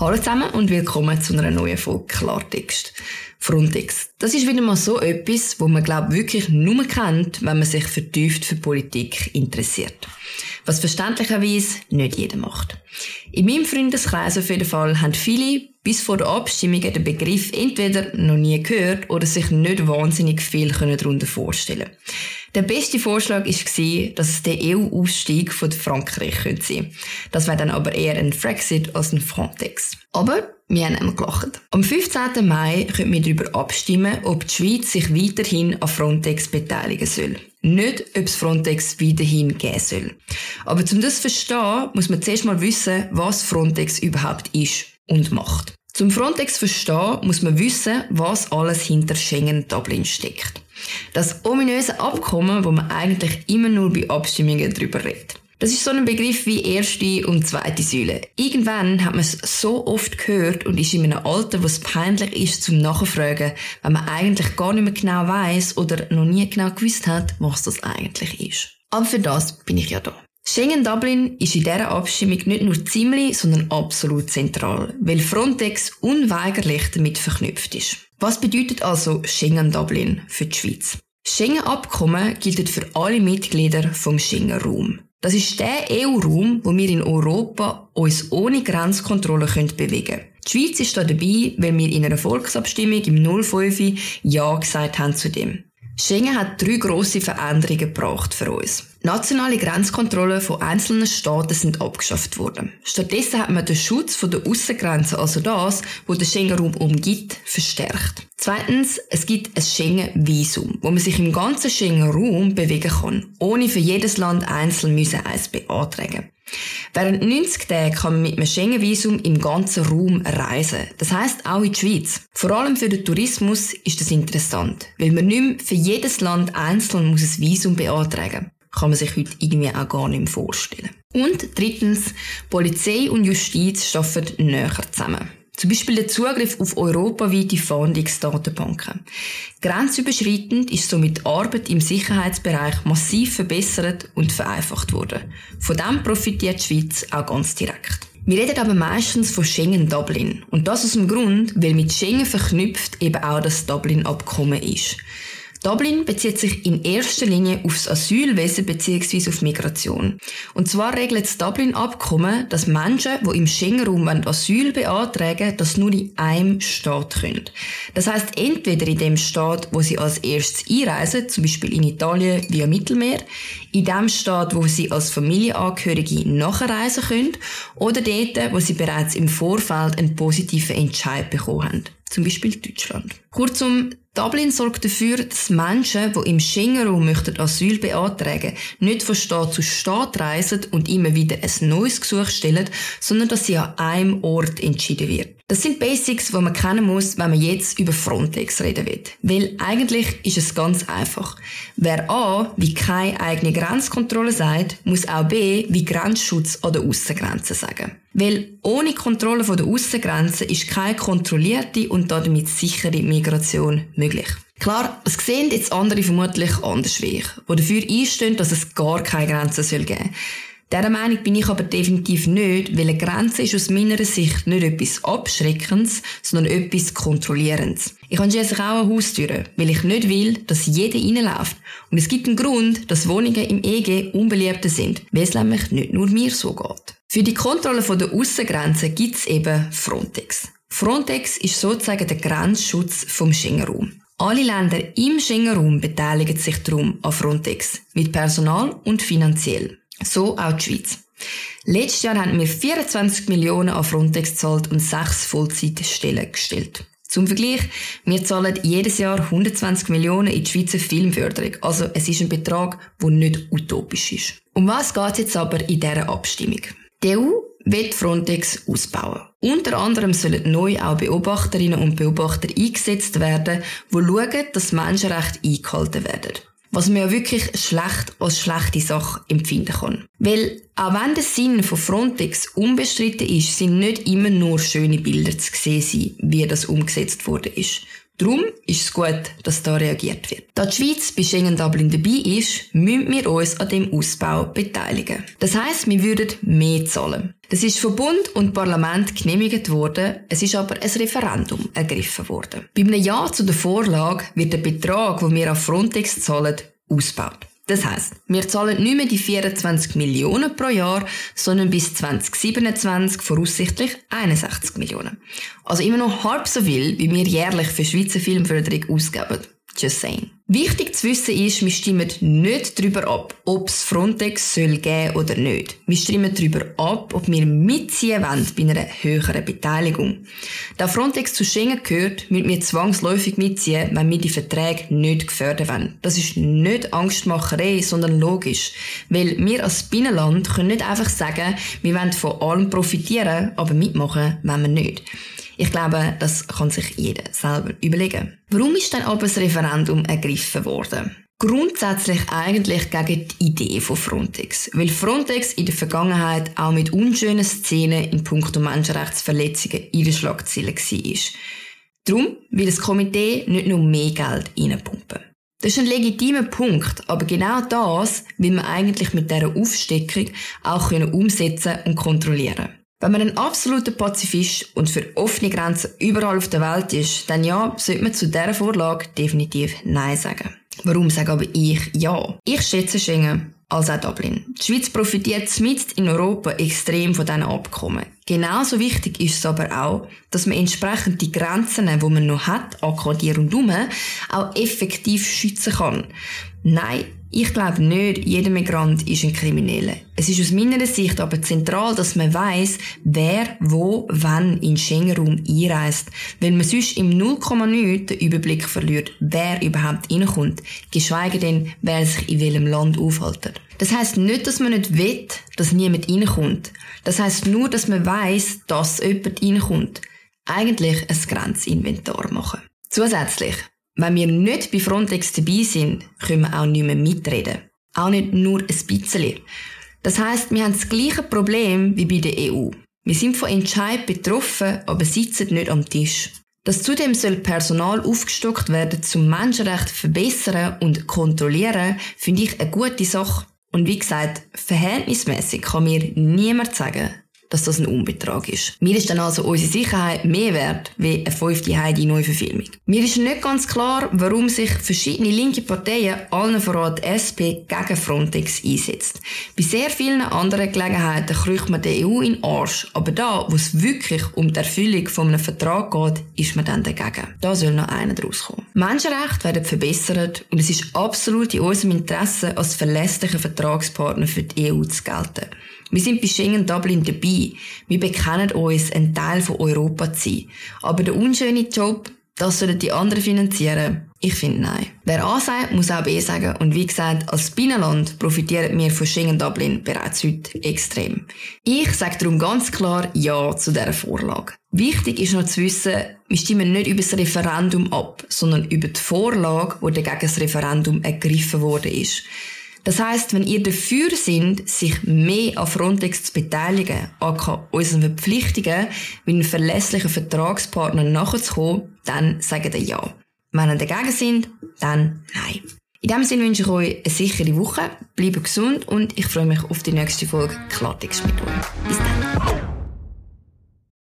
Hallo zusammen und willkommen zu einer neuen Folge Klartext. Frontex. Das ist wieder mal so etwas, wo man glaubt wirklich nur kennt, wenn man sich vertieft für Politik interessiert. Was verständlicherweise nicht jeder macht. In meinem Freundeskreis auf jeden Fall haben viele bis vor der Abstimmung den Begriff entweder noch nie gehört oder sich nicht wahnsinnig viel darunter vorstellen Der beste Vorschlag war, dass es der EU-Ausstieg von Frankreich sein könnte. Das wäre dann aber eher ein Frexit als ein Frontex. Aber wir haben einmal gelacht. Am 15. Mai können wir darüber abstimmen, ob die Schweiz sich weiterhin an Frontex beteiligen soll. Nicht, ob es Frontex weiterhin geben soll. Aber um das zu verstehen, muss man zuerst mal wissen, was Frontex überhaupt ist und macht. Zum Frontex verstehen muss man wissen, was alles hinter Schengen-Dublin steckt. Das ominöse Abkommen, wo man eigentlich immer nur bei Abstimmungen darüber redet. Das ist so ein Begriff wie erste und zweite Säule. Irgendwann hat man es so oft gehört und ist in einem Alter, wo es peinlich ist zum Nachfragen, wenn man eigentlich gar nicht mehr genau weiß oder noch nie genau gewusst hat, was das eigentlich ist. Aber für das bin ich ja da. Schengen Dublin ist in dieser Abstimmung nicht nur ziemlich, sondern absolut zentral, weil Frontex unweigerlich damit verknüpft ist. Was bedeutet also Schengen Dublin für die Schweiz? Schengen-Abkommen gilt für alle Mitglieder vom Schengen-Raum. Das ist der EU-Raum, wo wir in Europa uns ohne Grenzkontrolle bewegen können. Die Schweiz ist da dabei, weil wir in einer Volksabstimmung im 05 Ja gesagt haben zu dem. Schengen hat drei grosse Veränderungen gebracht für uns. Nationale Grenzkontrollen von einzelnen Staaten sind abgeschafft worden. Stattdessen hat man den Schutz von der Aussengrenze, also das, wo der Schengen-Raum umgibt, verstärkt. Zweitens, es gibt ein Schengen-Visum, wo man sich im ganzen Schengen-Raum bewegen kann, ohne für jedes Land einzeln müssen eins beantragen. Während 90 Tagen kann man mit einem Schengen-Visum im ganzen Raum reisen. Das heißt auch in die Schweiz. Vor allem für den Tourismus ist das interessant, weil man nicht mehr für jedes Land einzeln muss ein Visum beantragen kann man sich heute irgendwie auch gar nicht mehr vorstellen. Und drittens, Polizei und Justiz arbeiten näher zusammen. Zum Beispiel der Zugriff auf europaweite Fahndungsdatenbanken. Grenzüberschreitend ist somit die Arbeit im Sicherheitsbereich massiv verbessert und vereinfacht worden. Von dem profitiert die Schweiz auch ganz direkt. Wir reden aber meistens von Schengen-Dublin. Und das aus dem Grund, weil mit Schengen verknüpft eben auch das Dublin-Abkommen ist. Dublin bezieht sich in erster Linie aufs Asylwesen bzw. auf Migration. Und zwar regelt das Dublin-Abkommen, dass Menschen, die im Schengen-Raum Asyl beantragen, das nur in einem Staat können. Das heißt entweder in dem Staat, wo sie als erstes einreisen, zum Beispiel in Italien via Mittelmeer, in dem Staat, wo sie als Familienangehörige nachreisen können, oder dort, wo sie bereits im Vorfeld einen positiven Entscheid bekommen haben zum Beispiel Deutschland. Kurzum, Dublin sorgt dafür, dass Menschen, die im Schengen-Raum Asyl beantragen, nicht von Staat zu Staat reisen und immer wieder ein neues Gesuch stellen, sondern dass sie an einem Ort entschieden wird. Das sind Basics, die man kennen muss, wenn man jetzt über Frontex reden will. Weil eigentlich ist es ganz einfach. Wer A, wie keine eigene Grenzkontrolle sagt, muss auch B, wie Grenzschutz an der Aussengrenze sagen. Weil ohne Kontrolle von der Aussengrenze ist keine kontrollierte und damit sichere Migration möglich. Klar, es sehen jetzt andere vermutlich anders wie ich, die dafür einstehen, dass es gar keine Grenzen soll geben soll. Dieser Meinung bin ich aber definitiv nicht, weil eine Grenze ist aus meiner Sicht nicht etwas Abschreckendes, sondern etwas Kontrollierendes. Ich habe schließlich auch eine Haustür, weil ich nicht will, dass jeder reinläuft. Und es gibt einen Grund, dass Wohnungen im EG unbeliebter sind, weil es nämlich nicht nur mir so geht. Für die Kontrolle der Aussengrenzen gibt es eben Frontex. Frontex ist sozusagen der Grenzschutz vom Schengen-Raum. Alle Länder im Schengen-Raum beteiligen sich darum an Frontex, mit Personal und finanziell. So auch die Schweiz. Letztes Jahr haben wir 24 Millionen an Frontex gezahlt und sechs Vollzeitstellen gestellt. Zum Vergleich, wir zahlen jedes Jahr 120 Millionen in die Schweizer Filmförderung. Also es ist ein Betrag, der nicht utopisch ist. Um was geht es jetzt aber in dieser Abstimmung? Die EU wird Frontex ausbauen. Unter anderem sollen neu auch Beobachterinnen und Beobachter eingesetzt werden, die schauen, dass Menschenrechte eingehalten werden was man ja wirklich schlecht als schlechte Sache empfinden kann. Weil, auch wenn der Sinn von Frontex unbestritten ist, sind nicht immer nur schöne Bilder zu sehen, wie das umgesetzt worden ist. Darum ist es gut, dass da reagiert wird. Da die Schweiz bei Schengen Dublin dabei ist, müssen wir uns an dem Ausbau beteiligen. Das heisst, wir würden mehr zahlen. Das ist von Bund und Parlament genehmigt worden, es ist aber ein Referendum ergriffen worden. Bei einem Ja zu der Vorlage wird der Betrag, den wir auf Frontex zahlen, ausgebaut. Das heißt, wir zahlen nicht mehr die 24 Millionen pro Jahr, sondern bis 2027 voraussichtlich 61 Millionen. Also immer noch halb so viel, wie wir jährlich für Schweizer Filmförderung ausgeben. Just saying. Wichtig zu wissen ist, wir stimmen nicht darüber ab, ob es Frontex soll geben oder nicht. Wir stimmen darüber ab, ob wir mitziehen wollen bei einer höheren Beteiligung. Da Frontex zu Schengen gehört, müssen wir zwangsläufig mitziehen, wenn wir die Verträge nicht gefördert wollen. Das ist nicht Angstmacherei, sondern logisch. Weil wir als Binnenland können nicht einfach sagen, wir wollen von allem profitieren, aber mitmachen wollen wir nicht. Ich glaube, das kann sich jeder selber überlegen. Warum ist dann aber das Referendum ergriffen worden? Grundsätzlich eigentlich gegen die Idee von Frontex. Weil Frontex in der Vergangenheit auch mit unschönen Szenen in puncto Menschenrechtsverletzungen in den Schlagzeilen war. Darum will das Komitee nicht nur mehr Geld reinpumpen. Das ist ein legitimer Punkt, aber genau das will man eigentlich mit dieser Aufsteckung auch umsetzen und kontrollieren. Wenn man ein absoluter Pazifist und für offene Grenzen überall auf der Welt ist, dann ja, sollte man zu dieser Vorlage definitiv Nein sagen. Warum sage aber ich Ja? Ich schätze Schengen als auch Dublin. Die Schweiz profitiert mit in Europa extrem von diesen Abkommen. Genauso wichtig ist es aber auch, dass man entsprechend die Grenzen, die man noch hat, akkadiert und um, auch effektiv schützen kann. Nein, ich glaube nicht, jeder Migrant ist ein Krimineller. Es ist aus meiner Sicht aber zentral, dass man weiß, wer, wo, wann in Schengen-Raum einreist, weil man sonst im 0,9 den Überblick verliert, wer überhaupt reinkommt, geschweige denn, wer sich in welchem Land aufhält. Das heißt nicht, dass man nicht will, dass niemand reinkommt. Das heißt nur, dass man weiß, dass jemand reinkommt. Eigentlich ein Grenzinventar machen. Zusätzlich, wenn wir nicht bei Frontex dabei sind, können wir auch nicht mehr mitreden. Auch nicht nur ein bisschen. Das heißt, wir haben das gleiche Problem wie bei der EU. Wir sind von Entscheid betroffen, aber sitzen nicht am Tisch. Dass zudem soll Personal aufgestockt werden zum Menschenrecht verbessern und kontrollieren, finde ich eine gute Sache. Und wie gesagt, verhältnismäßig kann mir niemand sagen, dass das ein Unbetrag ist. Mir ist dann also unsere Sicherheit mehr wert wie eine fünfte Heidi-Neuverfilmung. Mir ist nicht ganz klar, warum sich verschiedene linke Parteien, allen voran die SP, gegen Frontex einsetzt. Bei sehr vielen anderen Gelegenheiten kriecht man der EU in den Arsch, aber da, wo es wirklich um die Erfüllung von einem Vertrag geht, ist man dann dagegen. Da soll noch einer draus kommen. Menschenrechte werden verbessert und es ist absolut in unserem Interesse, als verlässlicher Vertragspartner für die EU zu gelten. Wir sind bei Schengen Dublin dabei. Wir bekennen uns, ein Teil von Europa zu sein. Aber der unschöne Job, das sollen die anderen finanzieren? Ich finde nein. Wer A sagt, muss auch B sagen. Und wie gesagt, als Binnenland profitieren wir von Schengen Dublin bereits heute extrem. Ich sage darum ganz klar Ja zu dieser Vorlage. Wichtig ist noch zu wissen, wir stimmen nicht über das Referendum ab, sondern über die Vorlage, die gegen das Referendum ergriffen worden ist. Das heißt, wenn ihr dafür sind, sich mehr an Frontex zu beteiligen, an unseren Verpflichtungen mit einem verlässlichen Vertragspartner nachzukommen, dann sagt ihr ja. Wenn ihr dagegen sind, dann nein. In diesem Sinne wünsche ich euch eine sichere Woche, bleibt gesund und ich freue mich auf die nächste Folge Klartext mit euch. Bis dann.